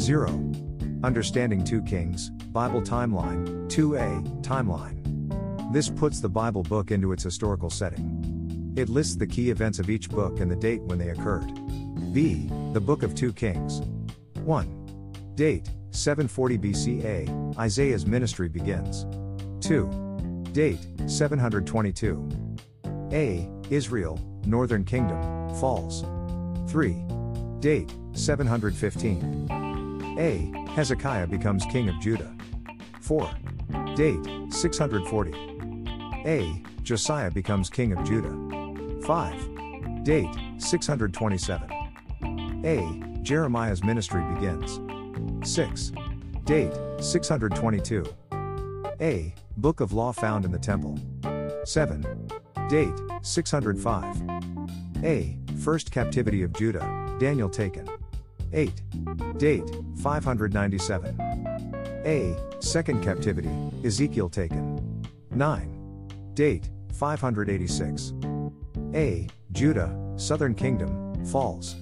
0. Understanding 2 Kings, Bible Timeline, 2a, Timeline. This puts the Bible book into its historical setting. It lists the key events of each book and the date when they occurred. B. The Book of 2 Kings. 1. Date 740 BCA, Isaiah's ministry begins. 2. Date 722. A. Israel, Northern Kingdom, falls. 3. Date 715. A. Hezekiah becomes king of Judah. 4. Date 640. A. Josiah becomes king of Judah. 5. Date 627. A. Jeremiah's ministry begins. 6. Date 622. A. Book of Law found in the temple. 7. Date 605. A. First captivity of Judah, Daniel taken. 8. Date 597. A. Second captivity, Ezekiel taken. 9. Date 586. A. Judah, Southern Kingdom, falls.